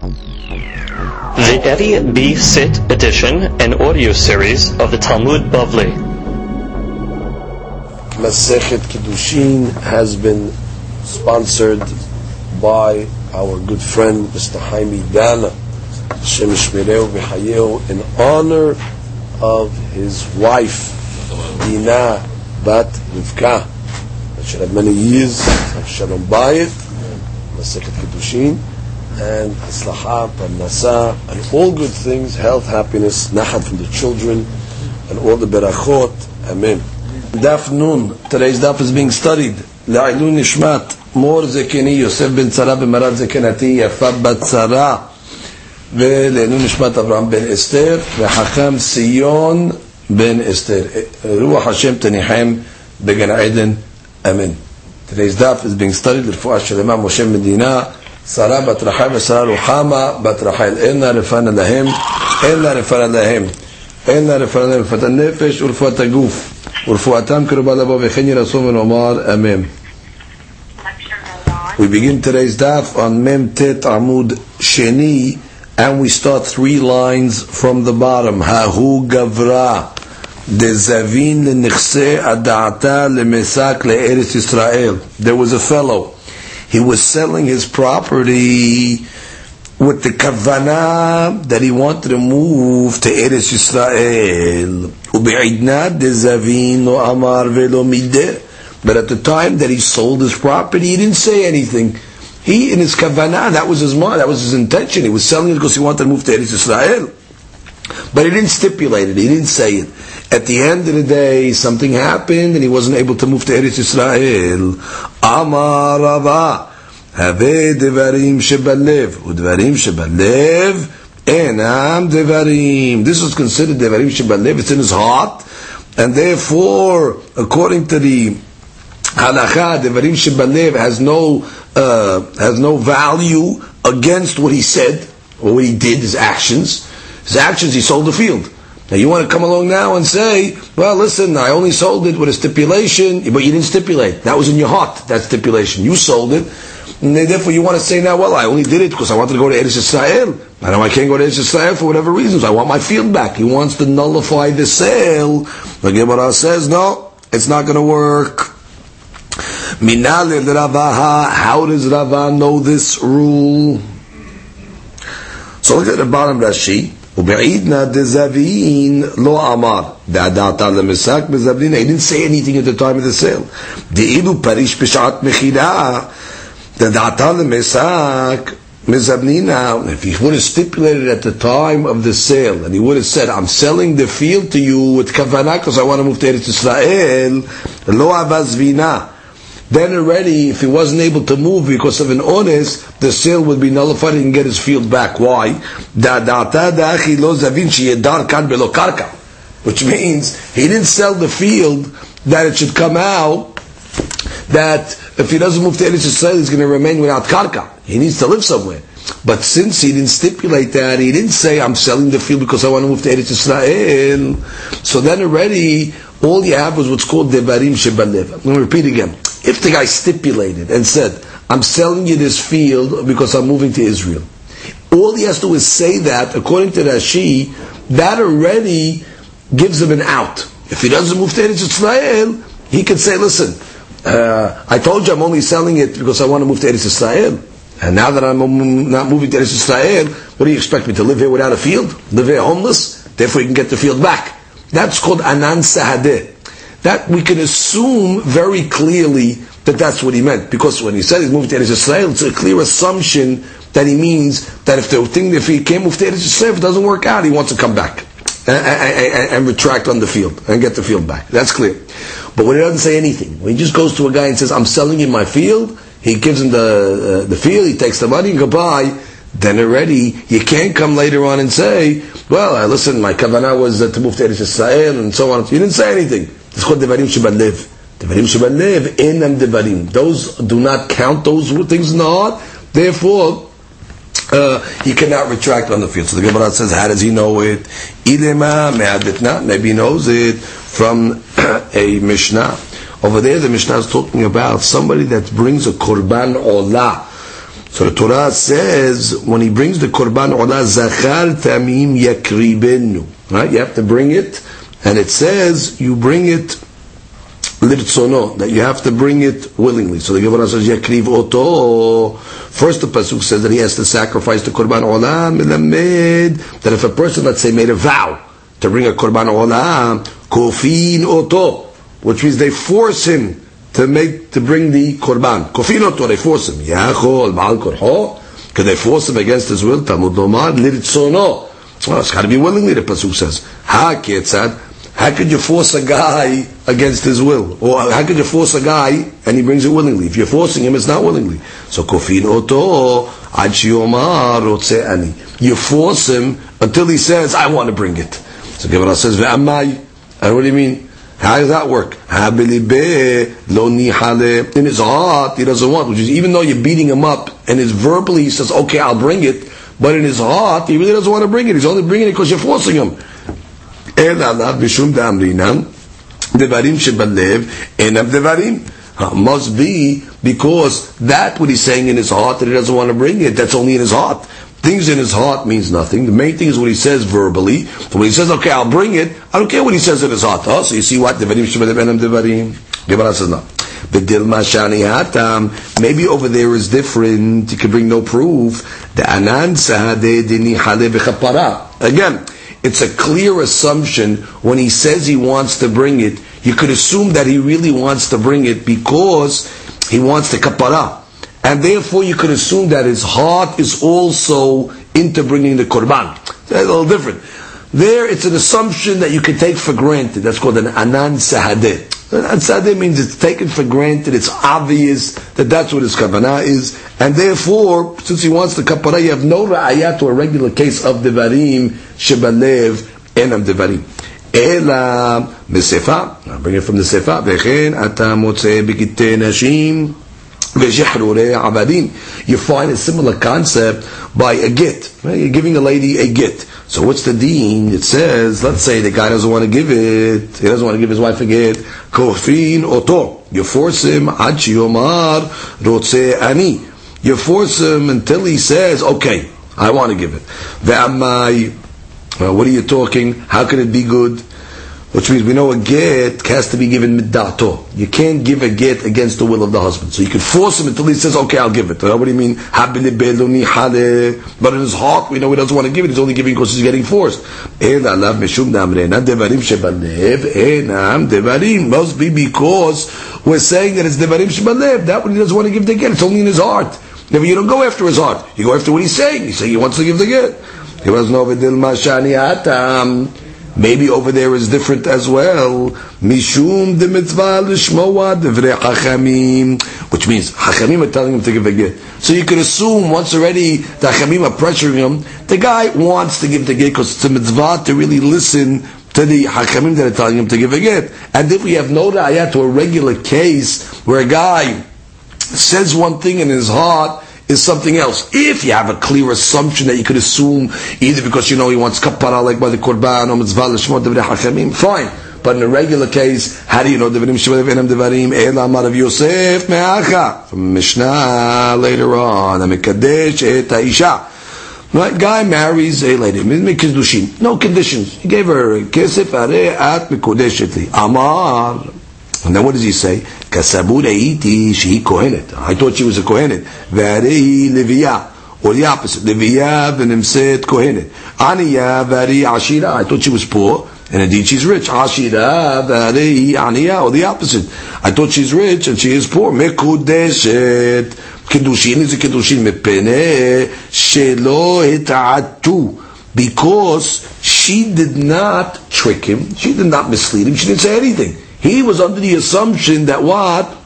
The Eddie B. Sit edition and audio series of the Talmud Bavli. Masechet Kiddushin has been sponsored by our good friend Mr. Haimi Dana, Shem Shmireu in honor of his wife, Dina Bat Rivka, that should have many years Shalom Bayit, Masechet Kiddushin, and Aslaha, Parnasa, and all good things, health, happiness, Nachat from the children, and all the Berachot. Amen. Daf Nun, today's daf is being studied. לעילוי נשמת מור זקני יוסף בן צרה במרד זקנתי יפה בת צרה ולעילוי נשמת אברהם בן אסתר וחכם ציון בן אסתר רוח השם תניחם בגן עדן אמן Today's daf is being studied לרפואה שלמה משה מדינה שרה בת רחל ושרה רוחמה בת רחל אין לה רפנה להם אין לה רפנה להם אין לה רפנה להם רפואת הנפש ורפואת הגוף ורפואתם קרובה לבוא וכן יהי רצון ונאמר אמן We begin today's daf on Mem Tet Amud Sheni, and we start three lines from the bottom. Hahu Gavra, Dezavin lenichse adata lemesak le'eretz Yisrael. There was a fellow. he was selling his property with the kavana that he wanted to move to Eretz Yisrael. But at the time that he sold his property, he didn't say anything. He, in his kavanah, that was his mind, that was his intention. He was selling it because he wanted to move to Eretz Israel. But he didn't stipulate it, he didn't say it. At the end of the day, something happened and he wasn't able to move to Eretz Israel. Amar Rava, have devarim shebalev, udvarim enam devarim. This was considered devarim shebalev, it's in his heart. And therefore, according to the halacha, devarim shebalev has no uh, has no value against what he said or what he did, his actions. His actions, he sold the field. Now you want to come along now and say, well, listen, I only sold it with a stipulation, but you didn't stipulate. That was in your heart, that stipulation. You sold it. And therefore you want to say now, well, I only did it because I wanted to go to Eretz Israel. I know I can't go to Eretz Israel for whatever reasons. I want my field back. He wants to nullify the sale. The Gemara says, no, it's not going to work. Minale Ravaha, how does Rava know this rule? So look at the bottom Rashi. ובעידנא דזבין לא אמר, דעתה למסק בזבלין, he didn't say anything at the time of the sale. דאילו פריש בשעת מכירה, דעתה למסק mezabnina, if he would have stipulated at the time of the sale, and he would have said, I'm selling the field to you with kavanah because I want to move to Eretz Israel, lo avazvina, then already, if he wasn't able to move because of an honest, the sale would be nullified and get his field back. Why? Which means he didn't sell the field that it should come out that if he doesn't move to Eretz Yisrael, he's going to remain without karka. He needs to live somewhere. But since he didn't stipulate that, he didn't say, I'm selling the field because I want to move to Eretz Yisrael. So then already, all you have was what's called Devarim Shebalev. I'm going to repeat again. If the guy stipulated and said, I'm selling you this field because I'm moving to Israel, all he has to do is say that, according to Rashi, that already gives him an out. If he doesn't move to Eretz Israel, he can say, listen, uh, I told you I'm only selling it because I want to move to Eretz Israel. And now that I'm not moving to Eretz Israel, what do you expect me to live here without a field? Live here homeless? Therefore you can get the field back. That's called Anan Sahadeh that we can assume very clearly that that's what he meant. Because when he said he's moving to Eretz Yisrael, it's a clear assumption that he means that if the thing, if he can't move to Eretz Yisrael, if it doesn't work out, he wants to come back and, and, and, retract on the field and get the field back. That's clear. But when he doesn't say anything, when he just goes to a guy and says, "I'm selling you my field," he gives him the uh, the field, he takes the money and goodbye. Then already you can't come later on and say, "Well, uh, listen, my kavanah was uh, to move to Eretz Yisrael and so on." You didn't say anything. It's called devarim shebalev. Devarim shebalev, enam devarim. Those do not count those things in the heart. Therefore, uh, he cannot retract on the field. So the Gemara says, how does he know it? Ilema me'adetna. Maybe he knows it from a Mishnah. Over there, the Mishnah is talking about somebody that brings a korban olah So the Torah says when he brings the korban olah zachar tamim yakribenu. Right? You have to bring it, and it says you bring it lirtzono that you have to bring it willingly. So the Gemara says yakriv oto. First the pasuk says that he has to sacrifice the korban olah melamed that if a person let's say made a vow to bring a korban olah kofin oto, which means they force him to make to bring the korban. Kofinoto, they force him. Yachol ba'al korho. Could they force him against his will? Talmud lomad liritzono. Well, it's got to be willingly. The pasuk says. Ha ketzad. How could you force a guy against his will? Or how could you force a guy and he brings it willingly? If you're forcing him, it's not willingly. So kofin oto rotze ani. You force him until he says, "I want to bring it." So Gemara says, "Ve'amai." And what do you mean? How does that work? In his heart, he doesn't want, which is even though you're beating him up, and his verbally he says, okay, I'll bring it, but in his heart, he really doesn't want to bring it. He's only bringing it because you're forcing him. Must be because that what he's saying in his heart that he doesn't want to bring it. That's only in his heart. Things in his heart means nothing. The main thing is what he says verbally. So when he says, okay, I'll bring it, I don't care what he says in his heart. Oh, so you see what? Devarim Shemadebenam Devarim. Gemara says no. Maybe over there is different. You can bring no proof. The anan Again, it's a clear assumption when he says he wants to bring it. You could assume that he really wants to bring it because he wants the kapara. And therefore you could assume that his heart is also into bringing the korban. It's a little different. There, it's an assumption that you can take for granted. That's called an anan sahadeh. Sahadeh means it's taken for granted. It's obvious that that's what his kavanah is, and therefore, since he wants the kapara, you have no ra'ayat to a regular case of devarim shebalev enam devarim. Ela mesefa. I'll bring it from the sefa. Vechen ata motzeh b'kitei nashim. You find a similar concept by a get. Right? You're giving a lady a get. So what's the deen? It says, let's say the guy doesn't want to give it. He doesn't want to give his wife a get. Kofin oto. You force him. Achi omar rotze ani. You force him until he says, okay, I want to give it. Ve'amai. Well, what are you talking? How can it be good? Which means we know a get has to be given middato. You can't give a get against the will of the husband. So you can force him until he says, okay, I'll give it. What do you mean? But in his heart, we know he doesn't want to give it. He's only giving because he's getting forced. Must be because we're saying that it's devarim shebalev. That one he doesn't want to give the get. It's only in his heart. Never, you don't go after his heart. You go after what he's saying. He's saying he wants to give the get. He was no vidil mashani atam. Maybe over there is different as well. Mishum de mitzvah l'shmoa devrei hachamim, which means hachamim are telling him to give a get. So you could assume once already the hachamim are pressuring him, the guy wants to give the get because it's a mitzvah to really listen to the hachamim that are telling him to give a get. And if we have no ra'ayah to a regular case where a guy says one thing in his heart is something else. If you have a clear assumption that you could assume, either because you know he wants kapara like by the korban or mitzvah l'shmot hachamim, fine. But in a regular case, how do you know devarim shvav enam devarim ela amar of Yosef me'acha from Mishnah later on amikadesh et ha'isha. Right, guy marries a lady. No conditions. He gave her kesef are at mikodeshet Amar and then what does he say? Kasabur eiti shehi kohenet. I thought she was a kohenet. Vari leviya. Or the opposite. Leviya v'nimset kohenet. Aniya vari ashira. I thought she was poor. And indeed she's rich. Ashira vari aniya. Or the opposite. I thought she's rich and she is poor. Mekudeshet. Kedushin is a kedushin. Mepene shelo eta'atu because she did not trick him, she did not mislead him, she didn't say anything. He was under the assumption that what?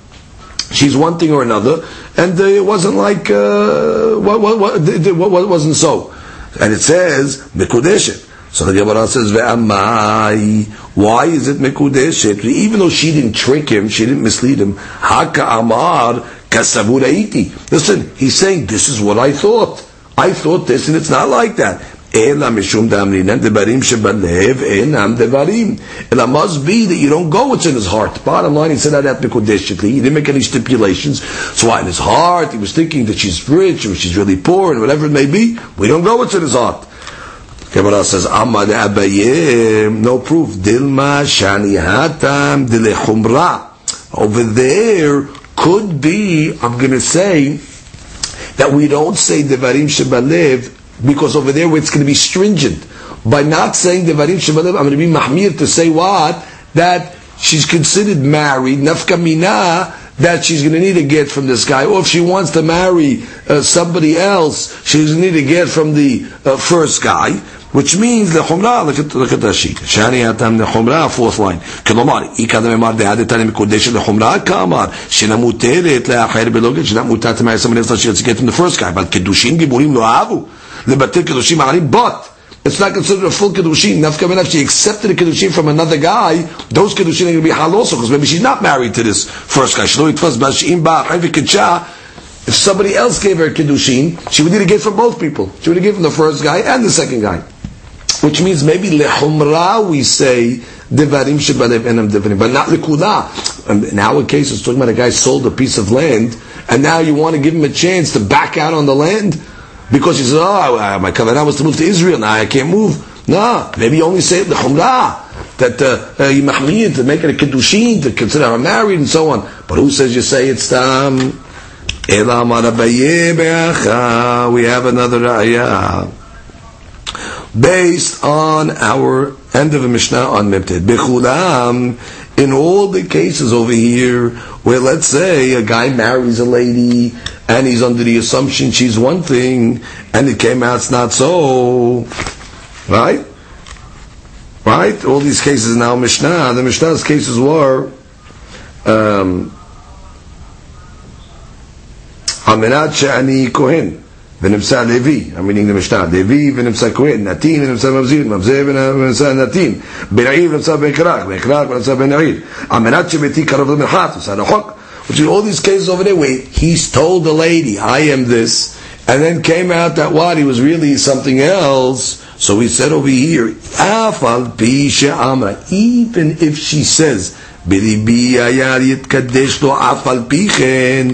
She's one thing or another, and uh, it wasn't like, uh, what, what, what, what, wasn't so. And it says, Mekudeshet. So the Gemara says, Ve'amai. Why is it Mekudeshet? Even though she didn't trick him, she didn't mislead him, Haka Amar Kasavuraiti. Listen, he's saying, this is what I thought. I thought this, and it's not like that. אלא משום דאמרינן דברים שבלב אינם דברים. It must be that you don't go what's in his heart. Bottom line, he said that mekudeshikli. He didn't make any stipulations. So why in his heart, he was thinking that she's rich or she's really poor and whatever it may be. We don't go what's in his heart. Gemara says, Amad Abayim, no proof. Dilma shani hatam dilechumra. Over there could be, I'm going to say, that we don't say devarim shebalev because over there it's going to be stringent. By not saying devarim shebalev, I'm going to be mahmir to say what? That she's considered married, nafka mina, that she's going to need a get from this guy, or if she wants to marry uh, somebody else, she's going to need a get from the uh, first guy. which means לחומרה, look at, look at Rashi. שאני הטעם לחומרה, fourth line. כלומר, איקא דמאמר דהדתני מקודשת לחומרה, כאמר, שאינה מותרת לאחר בלוגת, שאינה מותרת to marry somebody else that she get from the first guy, אבל קידושים גיבורים לא אהבו, lebatir kedushim aharim, but it's not considered a full kedushin. Nafka if she accepted a kedushin from another guy, those kedushin are going to be halal also because maybe she's not married to this first guy. If somebody else gave her a kedushin, she would need to get from both people. She would have given the first guy and the second guy, which means maybe lechumra we say devarim devarim, but not lekuda. Um, in our case, it's talking about a guy sold a piece of land, and now you want to give him a chance to back out on the land because he says, "Oh, my kavanah was to move to Israel. Now I can't move." No, maybe you only say it lechumra that uh, uh, to make it a kiddushin to consider her married and so on. But who says you say it's tam? We have another ayah based on our end of a Mishnah on Mibted. Bechulam, in all the cases over here, where let's say a guy marries a lady and he's under the assumption she's one thing, and it came out it's not so, right? Right? All these cases now Mishnah. The Mishnah's cases were um, Shani Kohen ונמצא לוי, המינינג למשנה, לוי ונמצא כהן, נתין ונמצא מבזיר, מבזיר ונמצא נתין, בן עיר ונמצא בן קרק, בן קרק ונמצא בן עיר, על מנת שביתי קרוב למרחק, נמצא רחוק. Which is all these cases over there where he's told the lady, I am this, and then came out that what, he was really something else. So he said over here, even if she says, בליבי היה להתקדש לו אף על פי כן,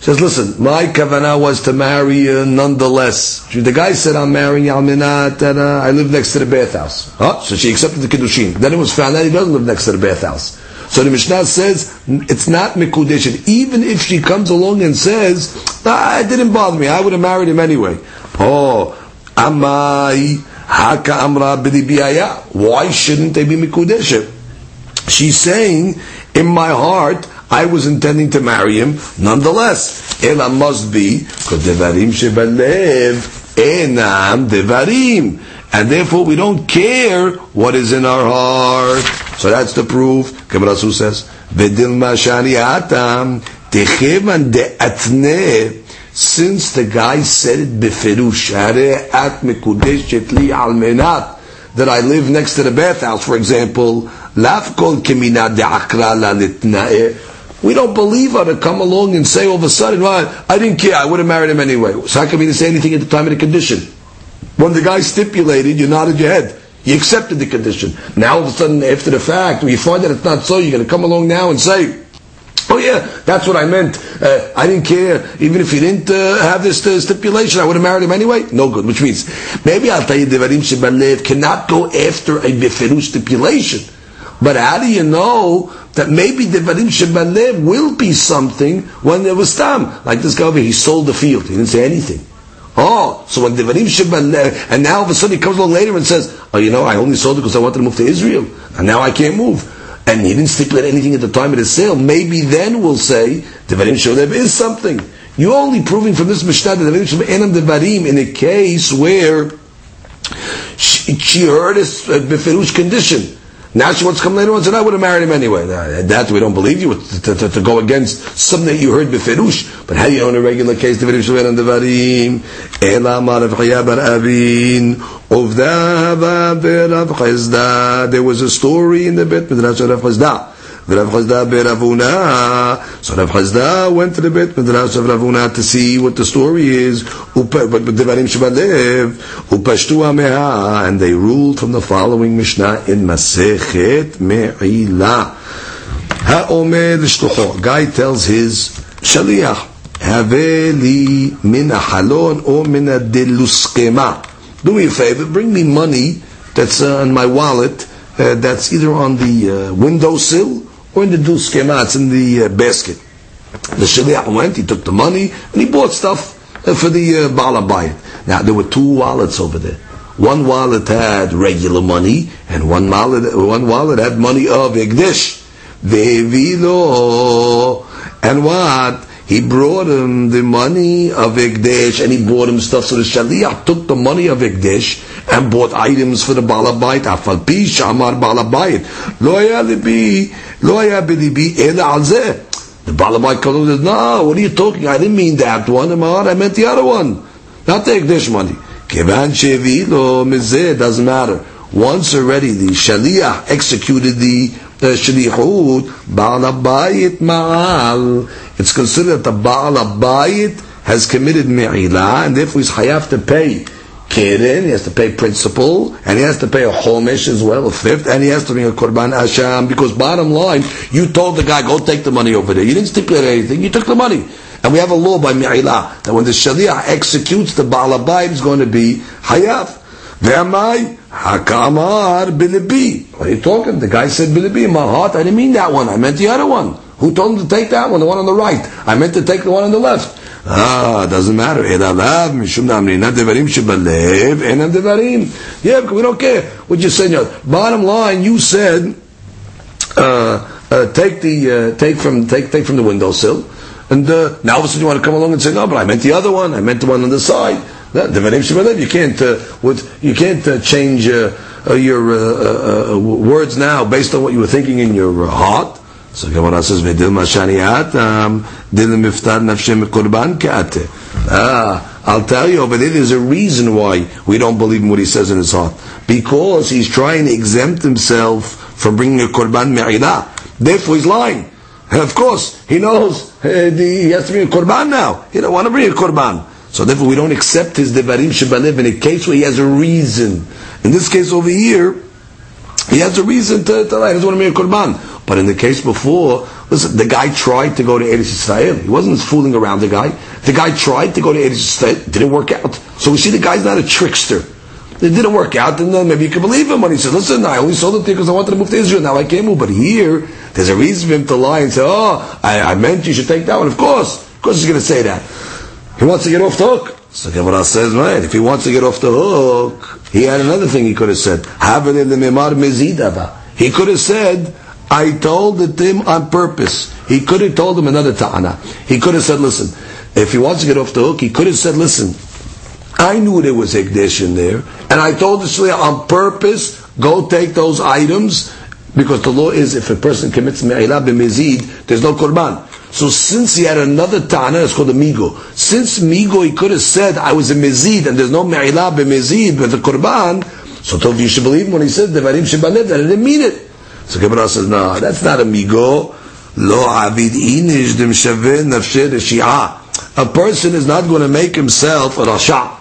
says, listen, my kavanah was to marry you nonetheless. The guy said, I'm marrying Alminat, that uh, I live next to the bathhouse. Oh, so she accepted the Kiddushin. Then it was found out he doesn't live next to the bathhouse. So the Mishnah says, it's not Mikudeshin. Even if she comes along and says, ah, it didn't bother me, I would have married him anyway. Oh, Amai, Haka Amra. Why shouldn't they be Mikudeshin? She's saying, in my heart, I was intending to marry him. Nonetheless, Ela must be devarim shebalev enam devarim, and therefore we don't care what is in our heart. So that's the proof. Kabrasu says, "Vedil mashani atam techevan de'atne." Since the guy said it beferush, at mekudeshet li almenat that I live next to the bathhouse, for example, laf kol kemina de'akra la litna'e we don't believe her to come along and say all of a sudden, well, I didn't care, I would have married him anyway. So how come you didn't say anything at the time of the condition? When the guy stipulated, you nodded your head. You accepted the condition. Now all of a sudden, after the fact, when you find that it's not so, you're going to come along now and say, Oh yeah, that's what I meant. Uh, I didn't care. Even if he didn't uh, have this uh, stipulation, I would have married him anyway. No good. Which means, maybe I'll tell you, Devarim Shebalev cannot go after a Beferu stipulation. But how do you know that maybe the Varim Shebalev will be something when there was Tam? Like this guy over he sold the field. He didn't say anything. Oh, so when the Varim Shebalev, and now all of a sudden he comes along later and says, oh, you know, I only sold it because I wanted to move to Israel, and now I can't move. And he didn't stipulate anything at the time of the sale. Maybe then we'll say, the Varim Shebalev is something. You're only proving from this Mishnah that the Varim Shebalev the Varim in a case where she, she heard a beferush condition. Now she wants to come later on and I would have married him anyway. That we don't believe you to, to, to go against something that you heard beferush. But how you own a regular case? Devarim shleven devarim. Ela avin. Uvda There was a story in the bit with Rav Chisda. Rav Chazda beravuna. So Rav Chazda went to the Beit Midrash of Ravuna to see what the story is. And they ruled from the following Mishnah in Masechet Me'ila. Ha'omer l'shlucho. Guy tells his shaliach, have li min halon or min deluskema. Do me a favor, bring me money that's uh, in my wallet, uh, that's either on the uh, windowsill or in came out, it's in the uh, basket. The shaliach went, he took the money, and he bought stuff uh, for the uh, balabayit. Now, there were two wallets over there. One wallet had regular money, and one wallet, one wallet had money of Igdish. Vevilo. And what? He brought him the money of Igdish and he bought him stuff. So the Shaliach took the money of Igdish and bought items for the Balabait. Afal pi shamar Balabait. Lo ya libi, lo ya bilibi, ela The Balabait comes and says, no, what are you talking? I didn't mean that one, I meant the other one. Not the Igdish money. Kevan shevilo mizeh, doesn't matter. Once already the Shaliach executed the shlichut, Baal Abayit Ma'al. It's considered that the Baal Abayit has committed Me'ilah, and therefore he's hayaf to pay Keren, he has to pay principal, and he has to pay a Homish as well, a fifth, and he has to bring a Korban Asham, because bottom line, you told the guy, go take the money over there. You didn't stipulate anything, you took the money. And we have a law by Me'ilah, that when the Shaliach executes the Baal Abayit, is going to be hayaf. Ve'amai, Hakamar bilibi. What are you talking? The guy said bilibi in my heart. I didn't mean that one. I meant the other one. Who told him to take that one? The one on the right. I meant to take the one on the left. Ah, doesn't matter. Edalav mishum namrina devarim shebalev enam devarim. Yeah, because we don't care what you said. Bottom line, you said uh, uh, take the uh, take from take take from the windowsill, and uh, now all of a sudden you want to come along and say no, but I meant the other one. I meant the one on the side. You can't uh, you can't uh, change uh, uh your uh, uh, words now based on what you were thinking in your heart. So Gemara says, "V'dil mashaniatam dil miftar nafshem korban keate." Ah, I'll tell you, but it is a reason why we don't believe in what he says in his heart because he's trying to exempt himself from bringing a korban me'ilah. Therefore, he's lying. And of course, he knows he has to bring a korban now. He don't want to bring a korban. So therefore we don't accept his devarim shebalev in a case where he has a reason. In this case over here, he has a reason to, to lie. He doesn't want to make a korban. But in the case before, listen, the guy tried to go to Eretz Yisrael. He wasn't fooling around the guy. The guy tried to go to Eretz Yisrael. Didn't work out. So we see the guy's not a trickster. It didn't work out, and then maybe you can believe him when he says, listen, I only sold you because I wanted to move to Israel, now I can't move. But here, there's a reason for him to lie and say, oh, I, I meant you should take that one. Of course, of course he's going to say that. He wants to get off the hook. So Gemara says, right, if he wants to get off the hook, he had another thing he could have said. He could have said, I told it to him on purpose. He could have told him another ta'ana. He could have said, listen, if he wants to get off the hook, he could have said, listen, I knew there was Hekdesh in there, and I told the Shliach on purpose, go take those items, because the law is if a person commits me'ilah b'mezid, there's no korban. So since he had another ta'ana, it's called a migo. Since migo, he could have said, I was a mezid, and there's no me'ilah b'mezid, but the korban, so Tov, you should believe him when he said, Devarim that I didn't mean it. So Gemara says, no, that's not a migo. Lo avid inish dem shaveh A person is not going to make himself a rasha.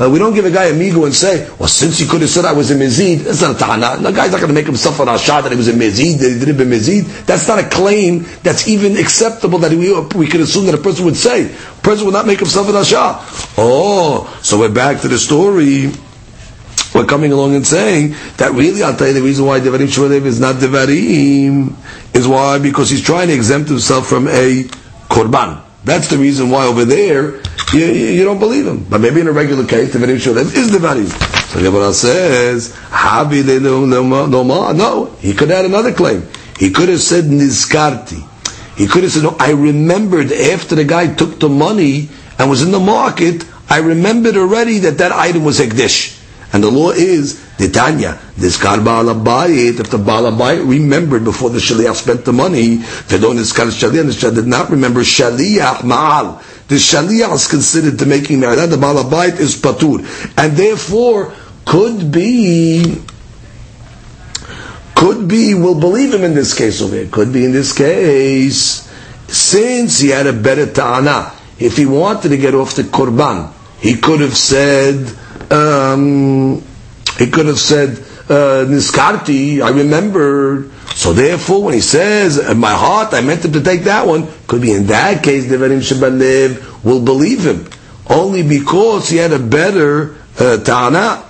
Uh, we don't give a guy a migo and say, well, since he could have said I was a mezid, that's not a ta'ana. The guy's not going to make himself an ashad that he was a mezid, that he didn't be mezid. That's not a claim that's even acceptable that we, we could assume that a person would say. A person would not make himself an ashad. Oh, so we're back to the story. We're coming along and saying that really, I'll tell you the reason why Devarim Shmuelev is not Devarim is why, because he's trying to exempt himself from a korban. That's the reason why over there you, you, don't believe him. But maybe in a regular case, the very sure is the very. So Gemara says, Habi No, No, he could add another claim. He could have said Nizkarti. He could have said, no, I remembered after the guy took the money and was in the market, I remembered already that that item was Ekdish. And the law is, Titania, this God Ba'alabayit, if the Ba'alabayit remembered before the Shaliach spent the money, Vedon is Shaliach, the Shaliach did not remember Shaliach Ma'al the shaliach is considered to making me'adah, the balabait is patur, and therefore could be Could be we'll believe him in this case over here. Could be in this case since he had a better ta'ana. If he wanted to get off the korban, he could have said, um, he could have said, uh, Niskarti, I remember. So therefore, when he says, in my heart, I meant him to take that one, could be in that case, Devarim Shabalev will believe him. Only because he had a better uh, ta'ana.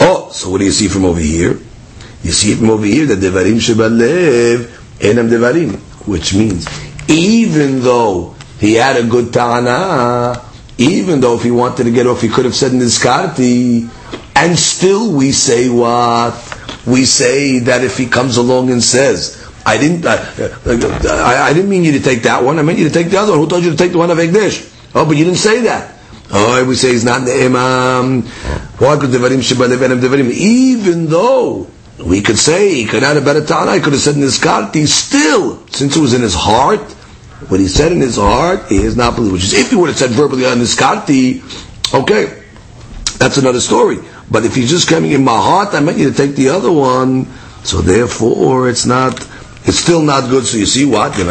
Oh, so what do you see from over here? You see from over here, that Devarim Shebalev, Enam Devarim, which means, even though he had a good ta'ana, even though if he wanted to get off, he could have said Nizkarti, and still we say what? We say that if he comes along and says, I didn't, uh, I, I, didn't mean you to take that one. I meant you to take the other one. Who told you to take the one of Egdish? Oh, but you didn't say that. Oh, we say he's not the imam. Even though we could say he could have had a better ta'ana, he could have said in his karti, still, since it was in his heart, what he said in his heart, he is not believed. Which is, if he would have said verbally on his karti, okay, that's another story. But if he's just coming in my heart, I meant you to take the other one, so therefore it's not, it's still not good. So you see what? So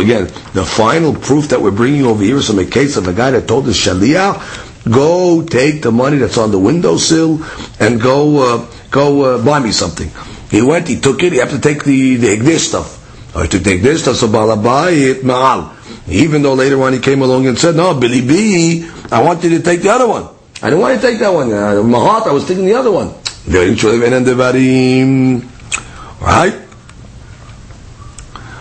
again, the final proof that we're bringing over here is from a case of a guy that told his shaliyah, go take the money that's on the windowsill and go, uh, go uh, buy me something. He went, he took it, he had to take the, the Hegdish stuff. Or the Hegdish stuff, so Ma'al. Even though later on he came along and said, no, Billy B, I want you to take the other one. I didn't want to take that one. In my heart, I was taking the other one. Right?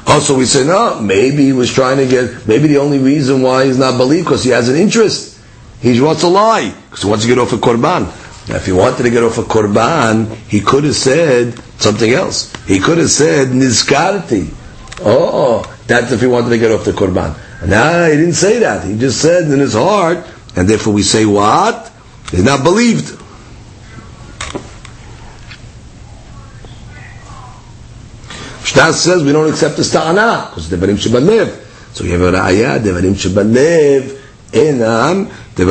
Also, we say, no, maybe he was trying to get, maybe the only reason why he's not believed because he has an interest. He wants to lie because he wants to get off a korban. Now, if he wanted to get off a korban, he could have said something else. He could have said nizkarti. Oh, that's if he wanted to get off the korban. Now he didn't say that. He just said in his heart, and therefore we say what? He's not believed. Shtas says we don't accept the sta'ana because devarim shebalev. So we have a ra'ayah devarim shebalev enam there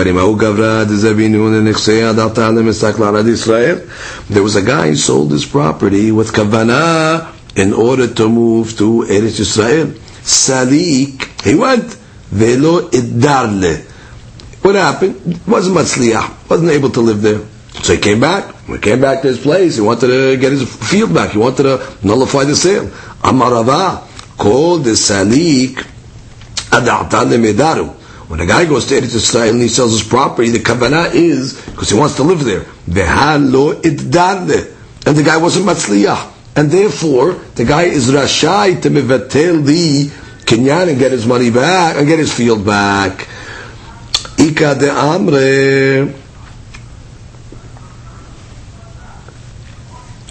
was a guy who sold his property with kavana in order to move to Eretz Yisrael. Salik, he went. Velo iddarle. What happened? Wasn't matzliah. Wasn't able to live there. So he came back. He came back to his place, he wanted to get his field back. He wanted to nullify the sale. Amarava called the salik medaru. When a guy goes to Eretz Yisrael and he sells his property, the kavanah is because he wants to live there. And the guy wasn't matzliyah. And therefore, the guy is rashai to mevatel the kinyan and get his money back, and get his field back. Ika de amre.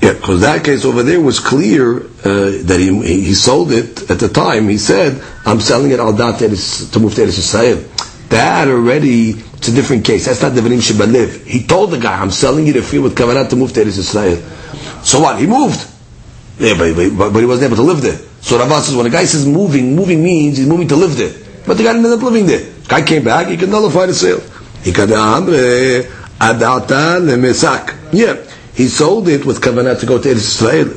Yeah, because that case over there was clear uh, that he, he sold it at the time. He said, "I'm selling it al to move to Eretz Yisrael." That already, it's a different case. That's not Devarim Shebalev. He told the guy, I'm selling you the field with Kavanah to move to Eretz Israel. So what? He moved. Yeah, but, but, but, he wasn't able to live there. So Rav says, when a guy says moving, moving means he's moving to live there. But the guy didn't up living there. Guy came back, he can nullify the sale. Yeah, he sold it with Kavanah to go to Israel.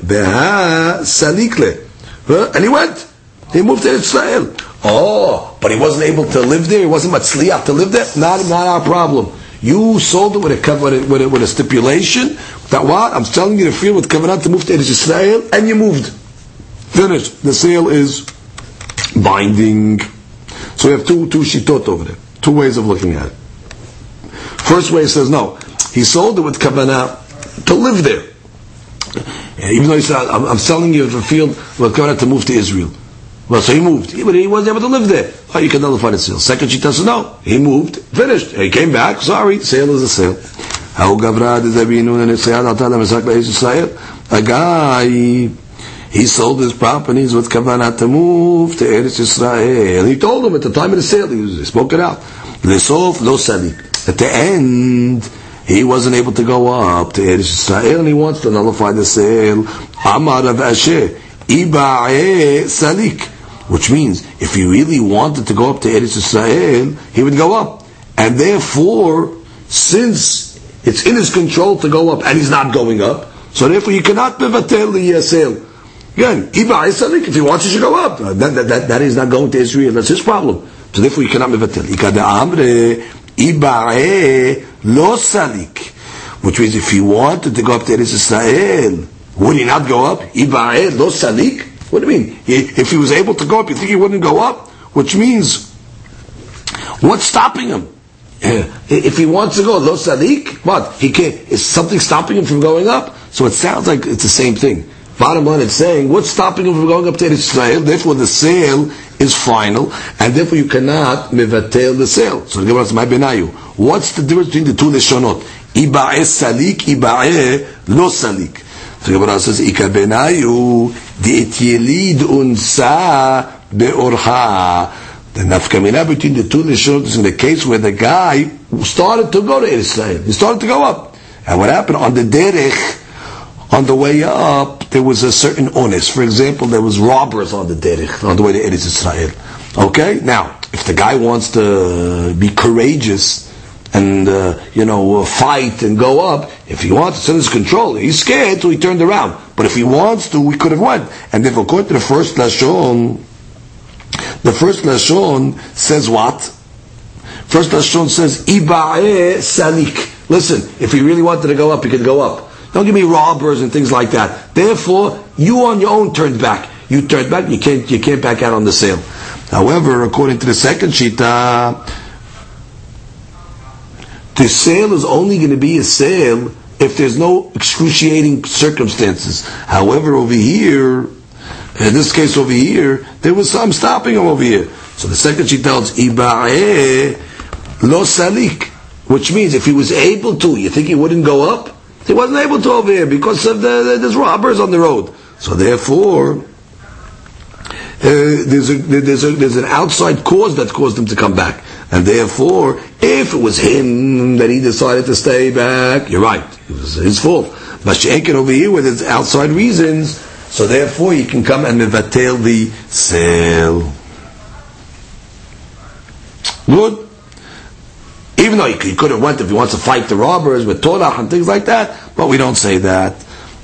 And he went. He moved to Israel. Oh, but he wasn't able to live there. He wasn't matzliach to live there. Not, not our problem. You sold it with a with a, with a, with a stipulation that what I'm telling you to feel with covenant to move to Eretz Israel, and you moved. Finished. The sale is binding. So we have two two shitot over there. Two ways of looking at it. First way says no. He sold it with kavanah to live there. Even though he said, I'm, I'm selling you the field with kavanah to move to Israel. Well, so he moved, but he wasn't able to live there. Oh, you can nullify the sale. Second she says no. He moved, finished. He came back. Sorry, sale is a sale. A guy, he sold his properties with kavanah to move to Eretz Yisrael. And he told him at the time of the sale, he spoke it out. Lo. At the end, he wasn't able to go up to Eretz Yisrael, and he wants to nullify the sale. Amar of Asher, iba'e salik which means if he really wanted to go up to Eretz Israel, he would go up. And therefore, since it's in his control to go up and he's not going up, so therefore you cannot mevatel the sale. Again, if he wants, he should go up. Uh, that, that, that, that is not going to Israel. That's his problem. So therefore you cannot mevatel. lo salik. Which means if he wanted to go up to Eretz Israel, would he not go up? Iba'e lo salik. What do you mean? If he was able to go up, you think he wouldn't go up? Which means, what's stopping him? If he wants to go, lo sadiq, what? He can't, is something stopping him from going up? So it sounds like it's the same thing. Bottom line, it's saying, what's stopping him from going up to Israel? Therefore, the sale is final, and therefore you cannot mevatel the sale. So the Gemara says, my benayu. What's the difference between the two leshonot? Iba'e salik, iba'e lo salik. So Gemara says, Ika benayu, di yelid unsa be'orha. The nafkamina between the two leshonot is in the case where the guy started to go to Israel. He started to go up. And what happened on the derech, on the way up, there was a certain onus. For example, there was robbers on the derech, on the way to Eretz Israel. Okay? Now, if the guy wants to be courageous and, uh, you know, fight and go up, if he wants, it's in his control. He's scared, so he turned around. But if he wants to, we could have went. And if according to the first Lashon, the first Lashon says what? First Lashon says, Iba'e salik. Listen, if he really wanted to go up, he could go up. Don't give me robbers and things like that. Therefore, you on your own turned back. You turned back, you can't, you can't back out on the sale. However, according to the second shita, the sale is only going to be a sale if there's no excruciating circumstances. However, over here, in this case over here, there was some stopping him over here. So the second she tells, Iba'e lo salik, which means if he was able to, you think he wouldn't go up? He wasn't able to over here because of the, the there's robbers on the road. So therefore, Uh, there's, a, there's, a, there's an outside cause that caused him to come back. And therefore, if it was him that he decided to stay back, you're right, it was his fault. But Shekin over here with its outside reasons, so therefore he can come and mevatel the sale. Good. Even though he, could have went if he wants to fight the robbers with Torah and things like that, but we don't say that.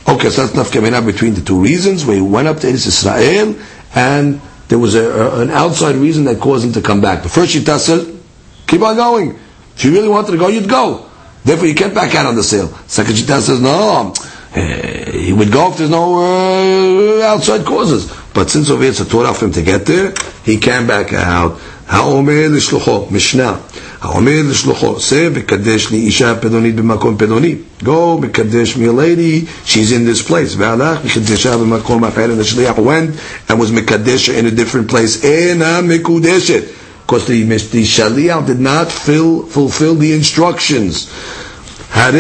Okay, so that's nafkamina between the two reasons, where he went up to Israel, and there was a, a, an outside reason that caused him to come back. The first Shita says, keep on going. If you really wanted to go, you'd go. Therefore, you can't back out on the sale. Second Shita says, no, uh, he would go if there's no uh, outside causes. But since over here it's a Torah for him to get there, he can back out. האומר לשלוחו, משנה, האומר לשלוחו, זה מקדש לי אישה פדונית במקום פדוני. Go, מקדש me a lady, she's in this place. והלך, מקדשה במקום אחר, and the shliach went and was מקדש in a different place. אינה מקודשת. Because the, the shaliach did not fill, fulfill the instructions. If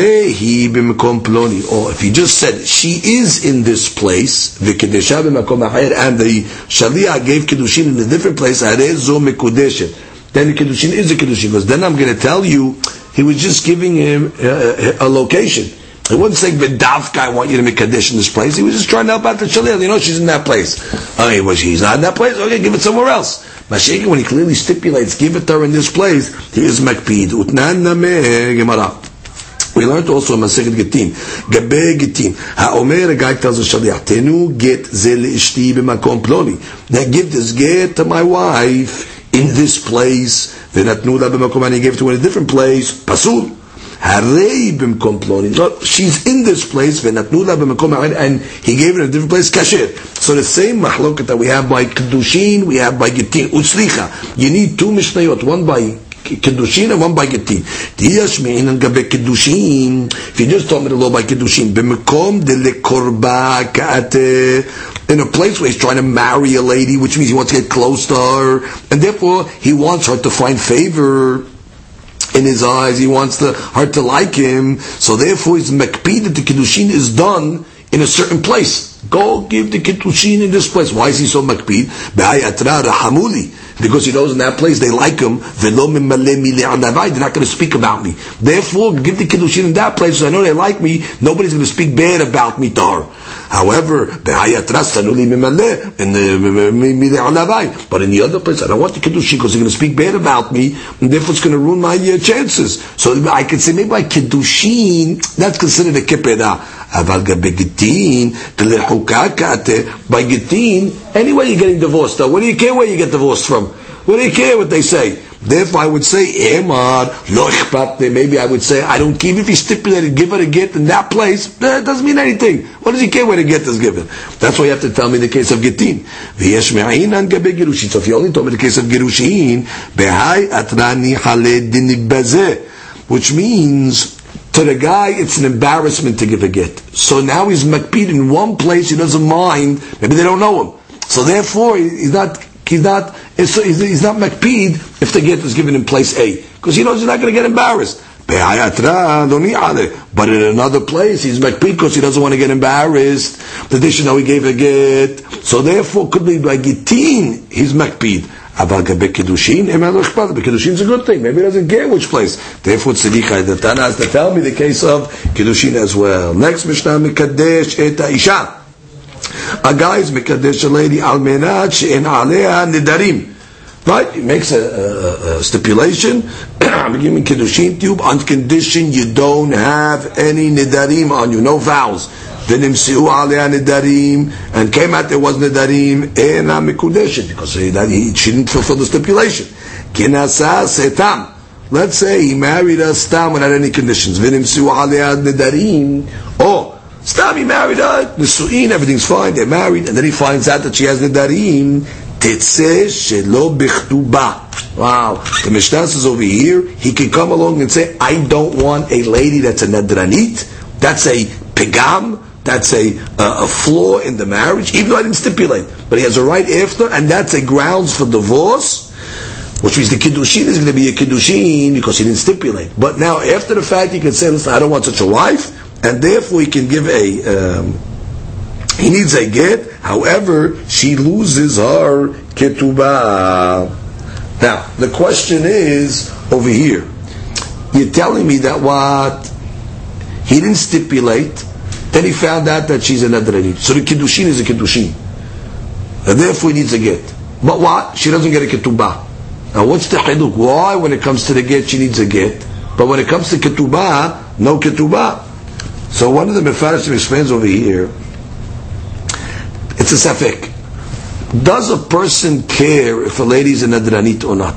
he just said she is in this place, v'kedesha acher, and the shaliach gave kedushin in a different place, hareh zo. Then the kedushin is a kedushin. Because then I'm going to tell you, he was just giving him a, a, a location. He wasn't saying, "V'davka, I want you to make kaddish this place." He was just trying to help out the shaliach. You know, she's in that place. Okay, well, she's not in that place. Okay, give it somewhere else. Mashiach, when he clearly stipulates, give it to her in this place, he is makpid. Utnan nameh gemara. We learned also in Masechet Gittin, Gabe Gittin. Ha'omer, a guy tells the Shaliach, Tenu get ze le'ishti b'makom ploni. Now give this get to my wife in this place. V'natnu la b'makom, and he gave it to her in a different place. Pasul. Harei b'mkom ploni. No, she's in this place, v'natnu la b'makom, and he gave it in a different place, kasher. So the same mahloket that we have by Kedushin, we have by Gittin. Utslicha. You need two Mishnayot, one by Kiddushin and one by Kiddushin. If you just told me the law by Kiddushin, b'mekom de lekorba in a place where he's trying to marry a lady, which means he wants to get close to her, and therefore he wants her to find favor in his eyes. He wants the, her to like him. So therefore, his makpid that the kiddushin is done in a certain place. Go give the kiddushin in this place. Why is he so makpid? because he knows in that place they like him. They're not going to speak about me. Therefore, give the kiddushin in that place, so I know they like me. Nobody's going to speak bad about me. Tar. However, but in the but in the other place, I don't want the kiddushin because they're going to speak bad about me, and therefore it's going to ruin my uh, chances. So I can say maybe I kiddushin that's considered a kippera. By Gittin, anyway you're getting divorced though. What do you care where you get divorced from? What do you care what they say? Therefore, I would say, eh, Emad, lo Maybe I would say, I don't care if he stipulated, give her a get in that place. Eh, that doesn't mean anything. What does he care where the get is given? That's why you have to tell me the case of Gittin. So if you only told me the case of Girushin, which means to the guy, it's an embarrassment to give a get. So now he's makpid in one place, he doesn't mind, maybe they don't know him. So therefore, he's not, he's not, he's not makpid if the get is given in place A. Because he knows he's not going to get embarrassed. But in another place, he's makpid because he doesn't want to get embarrassed. The dish know he gave a get. So therefore, could be by gitin, he's makpid. אבל גבי קידושין, אם אין לו אכפת, בקידושין זה good thing, maybe he doesn't care which place. Therefore צדיחה, the Tana has to tell me the case of קידושין as well. Next משנה מקדש את האישה. A guy is מקדש a lady על מנת שאין עליה נדרים. Right? He makes a, a, a stipulation. I'm giving kiddushin to you on condition you don't have any nidarim on you, no vows. ונמסעו עליה נדרים, and came out there was נדרים, אינה מקודשת, because he, she didn't fulfill the stipulation. כי נעשה סתם. Let's say he married her stam without any conditions. ונמסעו עליה נדרים, or Stop, he married her. Nisu'in, everything's fine, they're married. And then he finds out that she has nidarim. Tetze shelo b'chtuba. Wow. The Mishnah says over here, he can come along and say, I don't want a lady that's a nedranit. That's a pegam. That's a, a flaw in the marriage, even though I didn't stipulate. But he has a right after, and that's a grounds for divorce which means the kiddushin is going to be a kiddushin because he didn't stipulate. But now, after the fact, he can say, "Listen, I don't want such a wife and therefore he can give a, um, he needs a get, however, she loses her ketubah. Now, the question is, over here, you're telling me that what? He didn't stipulate, then he found out that she's an Adranit. So the Kiddushin is a Kiddushin. And therefore he needs a get. But what? She doesn't get a Ketubah. Now what's the Hiduk? Why when it comes to the get she needs a get? But when it comes to Ketubah, no Ketubah. So one of the Mefarshim explains over here, it's a Safek. Does a person care if a lady is an Adranit or not?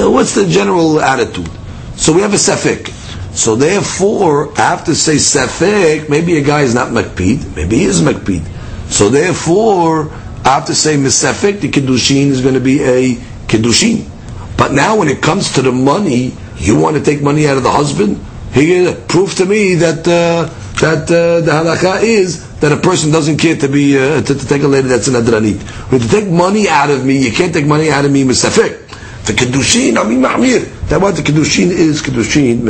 Uh, what's the general attitude? So we have a Safek. So therefore, I have to say safek, maybe a guy is not makpid, maybe he is makpid. So therefore, I have to say misafek, the kiddushin is going to be a kiddushin. But now when it comes to the money, you want to take money out of the husband? He prove to me that uh, that uh, the halakha is that a person doesn't care to be uh, to, to, take a lady that's an adranit. When to take money out of me, you can't take money out of me misafek. The Kedushin, I mean Ma'amir. That what the Kedushin is, Kedushin.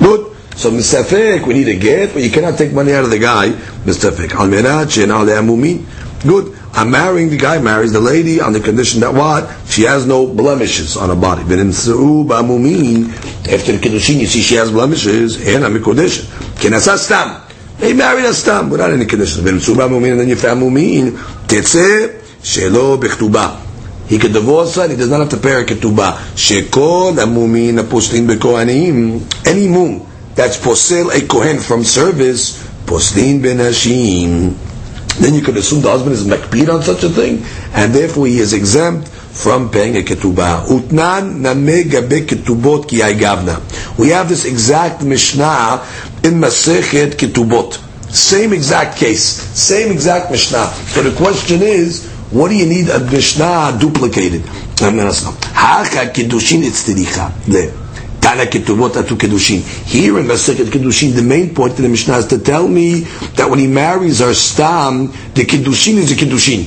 Good. So Mesafek, we need a get, but you cannot take money out of the guy. Mesafek. Al Menat, She'ena Le'amumi. Good. I'm marrying the guy marries the lady on the condition that what she has no blemishes on her body. But in Su'ub Amumin, after the kiddushin, you see she has blemishes, and I'm a condition. Kenasa stam. They married a stam without any conditions. But in Su'ub Amumin, and then you found Amumin, tetze shelo bechtuba. He could divorce her, he does not have to pay her ketubah. Shekol amumin apostin bekohanim. Any mum that's posel a kohen from service, postin benashim. Then you could assume the husband is makbid on such a thing, and therefore he is exempt from paying a ketubah. Utnan name gabe ketubot ki gavna. We have this exact Mishnah in Masechet Ketubot. Same exact case, same exact Mishnah. So the question is, what do you need a Mishnah duplicated? Haka Kedushin itztiricha. Tana Ketubot atu Kedushin. Here in Masechet Kedushin, the main point of the Mishnah is to tell me that when he marries our Stam, the Kedushin is a Kedushin.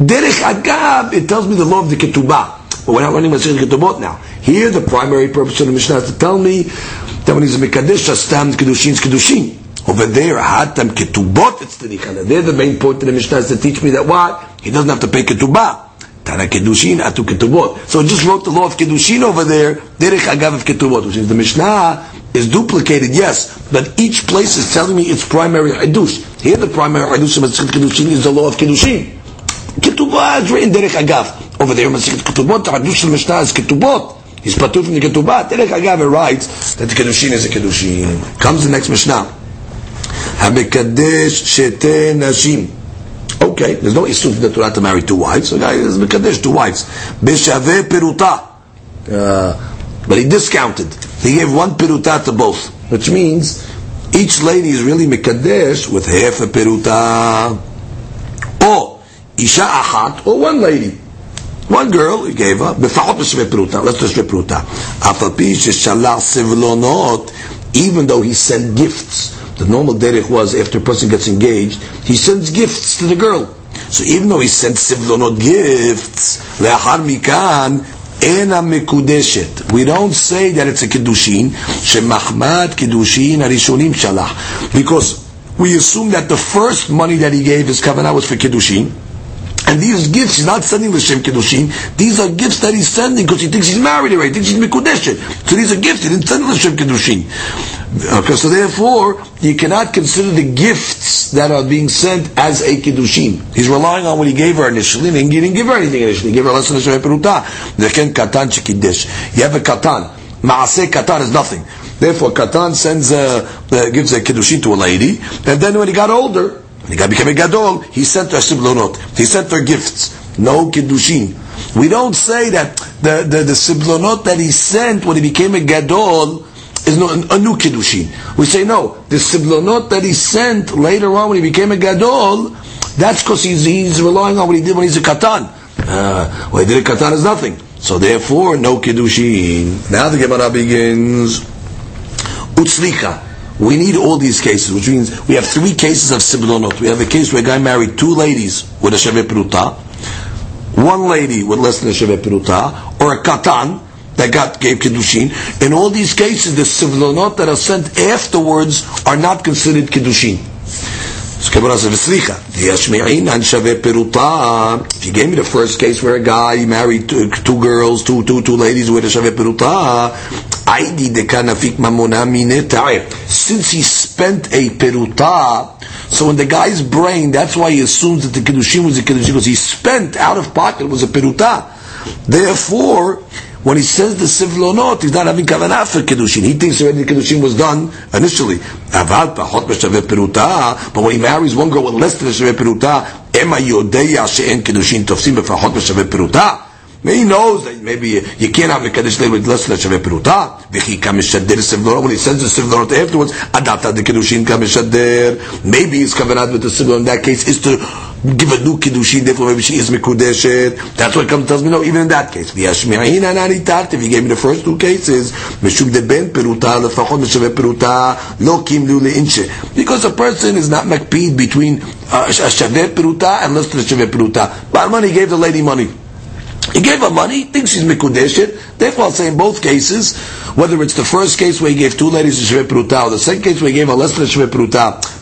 Derech Agab, it tells me the law of the Ketubah. But we're not running Masechet Ketubot now. Here, the primary purpose of the Mishnah is to tell me that when he's a Mekadesh, Stam Kedushin is Kedushin. Over there, hatam ketubot it's tzedikah. They're the main point of the Mishnah is to teach me that what? He doesn't have to pay ketubah. Tana Kedushin Atu Ketubot. So it just wrote the law of Kedushin over there, Derech Agav of Ketubot, which is the Mishnah is duplicated, yes, but each place is telling me its primary Hadush. Here the primary Hadush of Masechet Kedushin is the law of Kedushin. Ketubah is written Derech Agav. Over there, Masechet Ketubot, the Hadush of Mishnah is Ketubot. He's patur from the Ketubah. Derech Agav writes that the Kedushin is a Kedushin. Comes the next Mishnah. המקדש שתי nashim. Okay, there's no issue for the Torah to marry two wives. So guy is Mekadesh, two wives. Beshave peruta. Uh, but he discounted. He gave one peruta to both. Which means each lady is really Mekadesh with half a peruta. Or Isha achat, or one lady. One girl, he gave her, בפחות בשווה פרוטה, let's just שווה פרוטה. אף על פי ששלח סבלונות, even though he sent gifts the normal derech was after a person gets engaged, he sends gifts to the girl. So even though he sent sivlonot gifts, le'achar mikan, ena mekudeshet. We don't say that it's a kedushin, shemachmat kedushin arishonim shalach. Because we assume that the first money that he gave his kavanah was for kedushin, and these gifts, he's not sending the Shem Kedushin. These are gifts that he's sending because he thinks he's married already. He thinks he's Mikudeshet. So these are gifts. He didn't send the Shem Kedushin. Okay, so therefore, you cannot consider the gifts that are being sent as a Kedushin. He's relying on what he gave her initially, and he didn't give her anything initially. He gave her less than a. Katan Shekidesh. You have a Katan. Maaseh Katan is nothing. Therefore, Katan sends a, uh, gives a Kedushin to a lady, and then when he got older, when he got became a gadol, he sent her siblonot. He sent her gifts. No kiddushin. We don't say that the, the, the siblonot that he sent when he became a gadol is not a new kiddushin. We say no. The siblonot that he sent later on when he became a gadol, that's because he's, he's relying on what he did when he's a katan. Uh, what he did a katan is nothing. So therefore, no kiddushin. Now the Gemara begins. Utzlicha. We need all these cases, which means we have three cases of siblonot. We have a case where a guy married two ladies with a sheve peruta, one lady with less than a sheve peruta, or a katan that got gave kiddushin. In all these cases, the siblonot that are sent afterwards are not considered kiddushin. If you gave me the first case where a guy married two, two girls, two, two, two ladies with a shave peruta, since he spent a peruta, so in the guy's brain, that's why he assumes that the kiddushin was a kiddushin because he spent out of pocket was a peruta. Therefore, when he says the sivlonot, he's not having kavanah for kedushin. He thinks already the kiddushin was done initially. But when he marries one girl with less than a shave peruta, ema yodeya she'en kiddushin tofsim b'fachot b'shave peruta. He knows that maybe you can't have Mekadesh later with less than Shaveh Peruta. V'chi kamishader sivlonot. When he sends the sivlonot afterwards, adapta the Kedushin kamishader. Maybe his kavanah with the sivlonot in that case is to give a new Kedushin, therefore maybe she is Mekudeshet. That's what comes tells me, no, even in that case. If he gave me the first two cases, Mishum de ben Peruta, lefachot Meshaveh Peruta, lo kimlu le'inche. Because a person is not makpid between uh, a Shaveh Peruta and less than a Shaveh Peruta. Barman, he gave the lady money. He gave her money, thinks she's mikudeshet. Therefore, I'll say in both cases, whether it's the first case where he gave two ladies a peruta, or the second case where he gave her less than a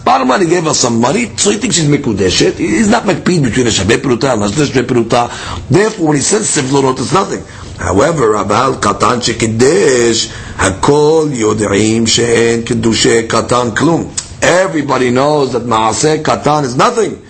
bottom line, he gave her some money, so he thinks she's mikudeshet. He's not makpid between a shvei peruta and a shvei peruta. Therefore, when he says sivlonot, it's nothing. However, Abal Katan Shekidesh, Hakol Yodeim She'en Kedushe Katan Klum. Everybody knows that Maaseh Katan is nothing.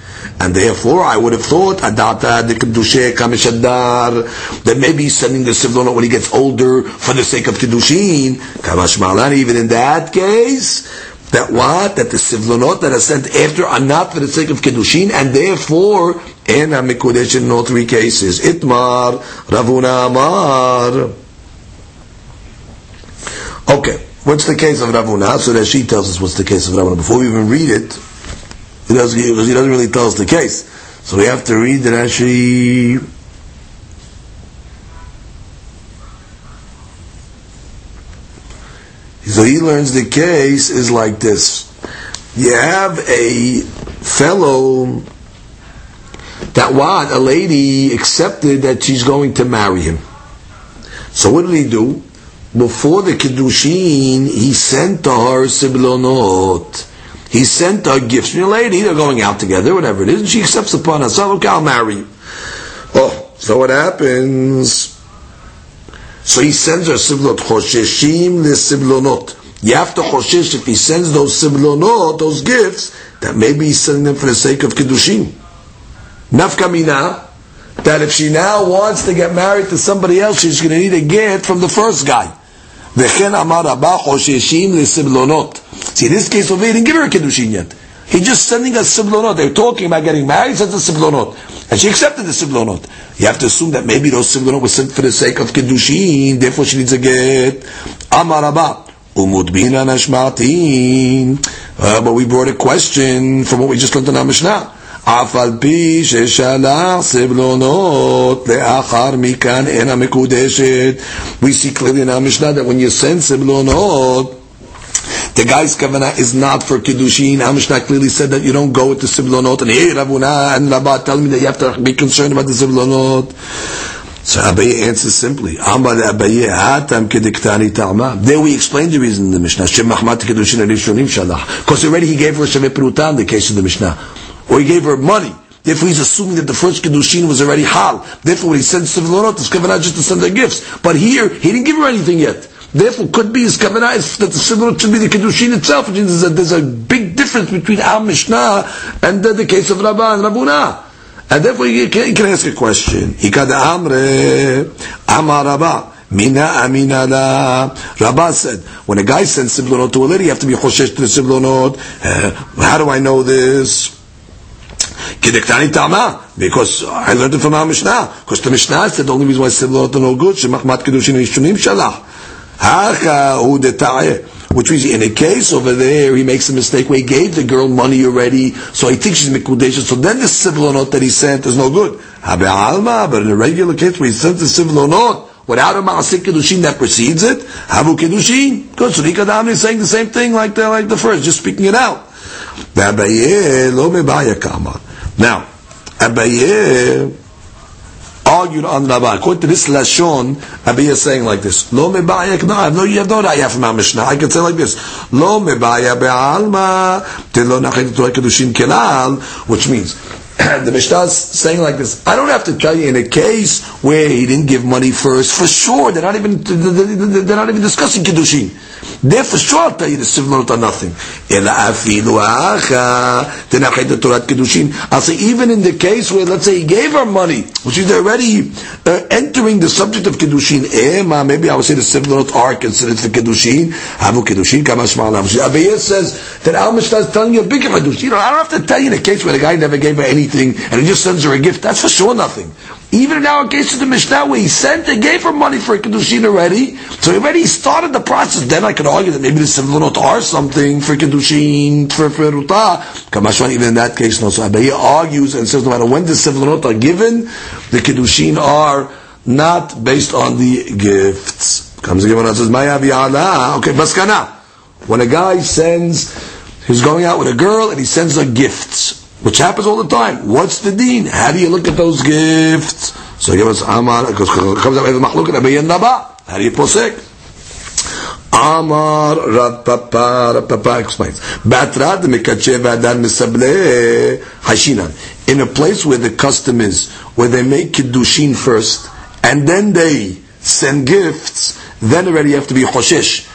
And therefore, I would have thought Adata Kedushe Kameshadar that maybe he's sending the Sivlona when he gets older for the sake of Kedushin. Kamash Malan, even in that case, that what? That the Sivlonot that are sent after are not for the sake of Kedushin, and therefore, Ena Mikudesh in all three cases. Itmar, Ravuna Amar. Okay, what's the case of Ravuna? So that she tells us what's the case of Ravuna. Before we even read it, he doesn't, he doesn't really tell us the case. So we have to read the Rashi. So he learns the case is like this. You have a fellow that what? A lady accepted that she's going to marry him. So what did he do? Before the Kiddushin, he sent to her Siblonot He sent her gifts your lady. They're going out together, whatever it is, and she accepts upon herself. Okay, I'll marry you. Oh, so what happens? So he sends her siblot chosheshim le siblonot. You have to choshesh if he sends those siblonot, those gifts, that maybe he's sending them for the sake of kiddushin. Nafkamina, that if she now wants to get married to somebody else, she's going to need a gift from the first guy. וכן אמר רבה חוששים לסבלונות. See, in this case over here, he didn't give her a kiddushin yet. He's just sending us siblonot. They were talking about getting married, he sends us siblonot. And she accepted the siblonot. You have to assume that maybe those sivlonot were sent for the sake of Kedushin, therefore she needs a get. Amar umud Umudbina nashmatin. Uh, but we brought a question from what we just learned in our Mishnah. אף על פי ששלח סבלונות We see clearly in our Mishnah that when you send not the guy's kavanah is not for kiddushin. Our Mishnah clearly said that you don't go with the siblonot. And here Ravuna and Rabbah tell me that you have to be concerned about the siblonot. So Abaye answers simply. There we explained the reason in the Mishnah. Because already he gave her perutan in the case of the Mishnah or he gave her money. Therefore, he's assuming that the first Kiddushin was already hal. Therefore, when he sends Sivlonot, it's kavanah just to send her gifts. But here, he didn't give her anything yet. Therefore, could be his kavanah is that the Sivlonot should be the Kiddushin itself, which means a, there's a big difference between our Mishnah and the, the case of Rabbah and Rabuna. And therefore, you can, he can ask a question. Ikada Amre, Amar Rabbah. Mina amina la. Rabbah said, when a guy sends siblonot to a lady, you have to be choshesh to the siblonot. Uh, how do I know this? Because I learned it from our Mishnah. Because the Mishnah said the only reason why Sivlot are no good, Shemachmat Kedushin Rishonim Shalach. Which means in a case over there, he makes a mistake where he gave the girl money already, so he thinks she's mikudesha. So then the civil note that he sent is no good. but in a regular case where he sent the civil note without a maasik kedushin that precedes it, havu kedushin. Good. So Nikadam is saying the same thing like the like the first, just speaking it out. Now, argued on Rabbi. According to this lashon, Abaye is saying like this: Lo mebayak. No, I have no, you have no raya from our Mishnah. I can say like this: Lo mebaya be'alma telo nachet Torah kedushin kelal, which means the Mishnah is saying like this: I don't have to tell you in a case where he didn't give money first. For sure, they're not even they're not even discussing kiddushin. There for sure I'll tell you the sivlonot are nothing. I'll say even in the case where let's say he gave her money, which is already uh, entering the subject of kedushin. Eh, maybe I would say the sivlonot are considered for kedushin. Havu says that Al Mishnah is telling you a bigger kedushin. You know, I don't have to tell you in a case where the guy never gave her anything and he just sends her a gift. That's for sure nothing. Even in our case of the Mishnah, where he sent and gave her money for a Kedushin already, so he already started the process, then I could argue that maybe the Sevlonot are something for Kedushin, for, for Ruta. Kamashwan, even in that case, no. So Abaye argues and says no matter when the Sevlonot are given, the Kedushin are not based on the gifts. Comes again and says, Maya Okay, Baskana. When a guy sends, he's going out with a girl and he sends her gifts which happens all the time. What's the deen? How do you look at those gifts? So give us Amar, because comes out with Machluk and Abayin Naba. How do you posek? Amar Rav Papa, Rav Papa explains. Batrad mekache v'adan misable hashinan. In a place where the custom is, where they make kiddushin first, and then they send gifts, then already you have to be choshesh.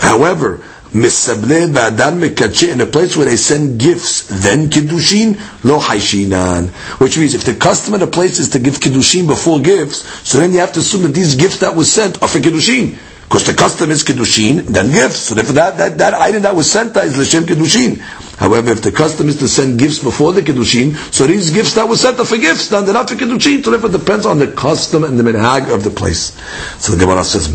However, Misable in a place where they send gifts, then kiddushin lo haishinan. Which means if the custom of the place is to give kiddushin before gifts, so then you have to assume that these gifts that were sent are for kiddushin. Because the custom is kiddushin, then gifts. So therefore that, that, that item that was sent is l'shem kiddushin. However, if the custom is to send gifts before the Kiddushin, so these gifts that were sent are for gifts, then they're not for Kiddushin, so therefore it depends on the custom and the minhag of the place. So the Gemara says,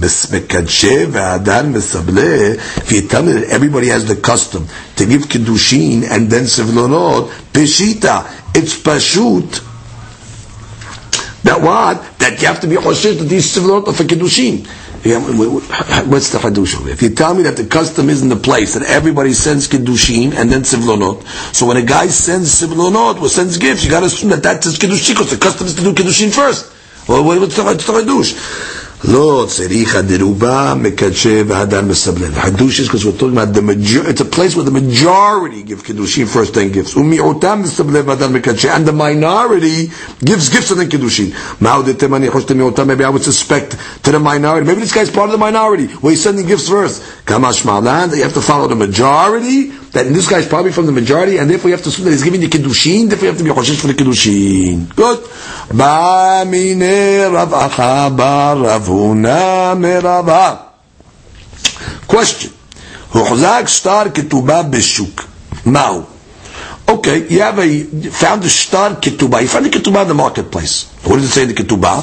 If you tell me that everybody has the custom to give Kiddushin and then Sivlonot, Peshita, it's Pashut, that what? That you have to be Choshesh that these Sivlonot are for Kiddushin. What's the hadush If you tell me that the custom is in the place that everybody sends kiddushin and then sivlonot, so when a guy sends sivlonot or sends gifts, you got to assume that that's kiddushin because the custom is to do kiddushin first. Well, what's the hadush? Lord, tzericha deruba mekadshe v'hadar mesablev. Hadush is because we're talking about the majority. It's a place where the majority give kedushin first then gifts. Umi'otam mesablev v'hadar mekadshe, and the minority gives gifts and then kedushin. Ma'u detem ani chosh temi'otam. Maybe I would suspect to the minority. Maybe this guy is part of the minority. where he's sending gifts first. Kamash ma'lan. You have to follow the majority that this guy's probably from the majority, and therefore you have to assume that he's giving the Kiddushin, therefore you have to be Choshesh for the Kiddushin. Good. בא מיני רב אחא בר רב הונא מרבה. Question. הוחזק שטר כתובה בשוק. מהו? Okay, you have a found a star ketubah. You found the ketubah in the marketplace. What does it say in the ketubah?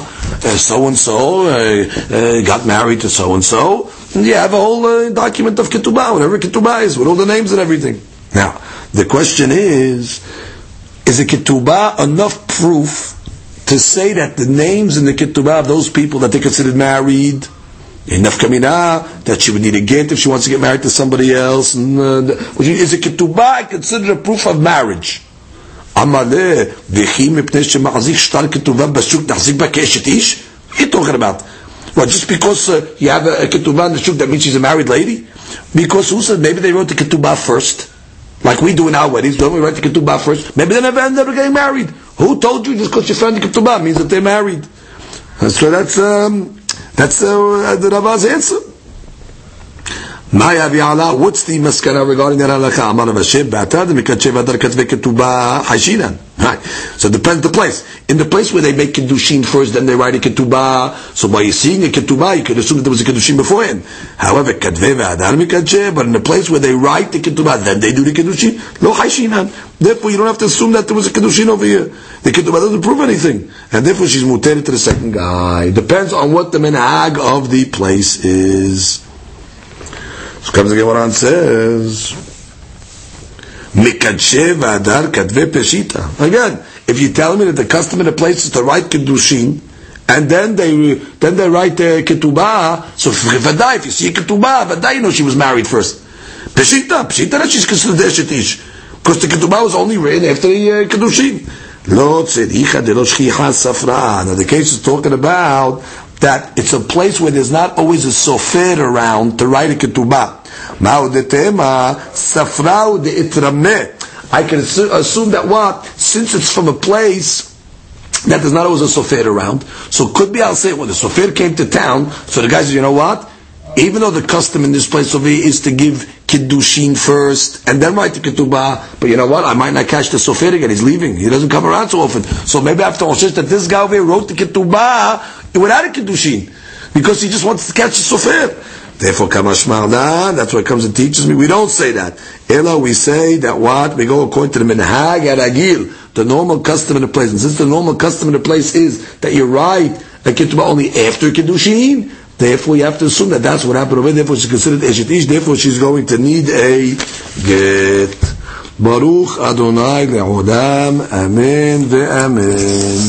So and so got married to so and so. You have a whole uh, document of ketubah, whatever ketubah is, with all the names and everything. Now, the question is: Is a ketubah enough proof to say that the names in the ketubah of those people that they considered married? enough kamina that she would need a get if she wants to get married to somebody else. And, uh, is a ketubah considered a proof of marriage? Are you talking about? Well, just because uh, you have a, a ketubah in the shuk, that means she's a married lady? Because who said maybe they wrote the ketubah first? Like we do in our weddings, don't we write the ketubah first? Maybe they never ended up getting married. Who told you just because you found the ketubah means that they're married? So that's um, that's uh, the Rava's answer. Maya Viala, what's the maskana regarding that halakha? Amar Vashem, Batad, Mikatchev Adar Katve Ketubah Hashinan. Right. So it depends the place. In the place where they make Kiddushin first, then they write a Ketubah. So by seeing a Ketubah, you could assume that there was a Kiddushin beforehand. However, Katve Adar Mikatchev, but in the place where they write the Ketubah, then they do the Kiddushin. Lo Hashinan. Therefore, you don't have to assume that there was a Kiddushin over here. The Ketubah doesn't prove anything. And therefore, she's mutated to the second guy. Depends on what the menhag of the place is. So comes the Gemara and says, Mikadshe v'adar kadve peshita. Again, if you tell me that the custom in the place is to write Kiddushin, and then they then they write the ketubah. So v'aday, if you see ketubah, v'aday you know she was married first. Peshita, peshita that she's considered eshet because the ketubah was only written after the uh, kedushin. Now the case is talking about that it's a place where there's not always a sofer around to write a ketubah. I can assume that what? Since it's from a place that there's not always a sofer around, so could be I'll say when the sofer came to town, so the guy says, you know what? Even though the custom in this place over here is to give kiddushin first and then write the ketubah, but you know what? I might not catch the sofer again. He's leaving. He doesn't come around so often. So maybe I have to that this guy over here wrote the ketubah without a kiddushin because he just wants to catch the sofer. Therefore, kamash that's why it comes and teaches me. We don't say that. Ella, we say that what? We go according to the minhag agil, the normal custom in the place. And since the normal custom in the place is that you write a ketubah only after kiddushin, therefore you have to assume that that's what happened over there. Therefore she's considered eshet ish. Therefore she's going to need a get. Baruch Adonai le'odam. Amen ve'amen.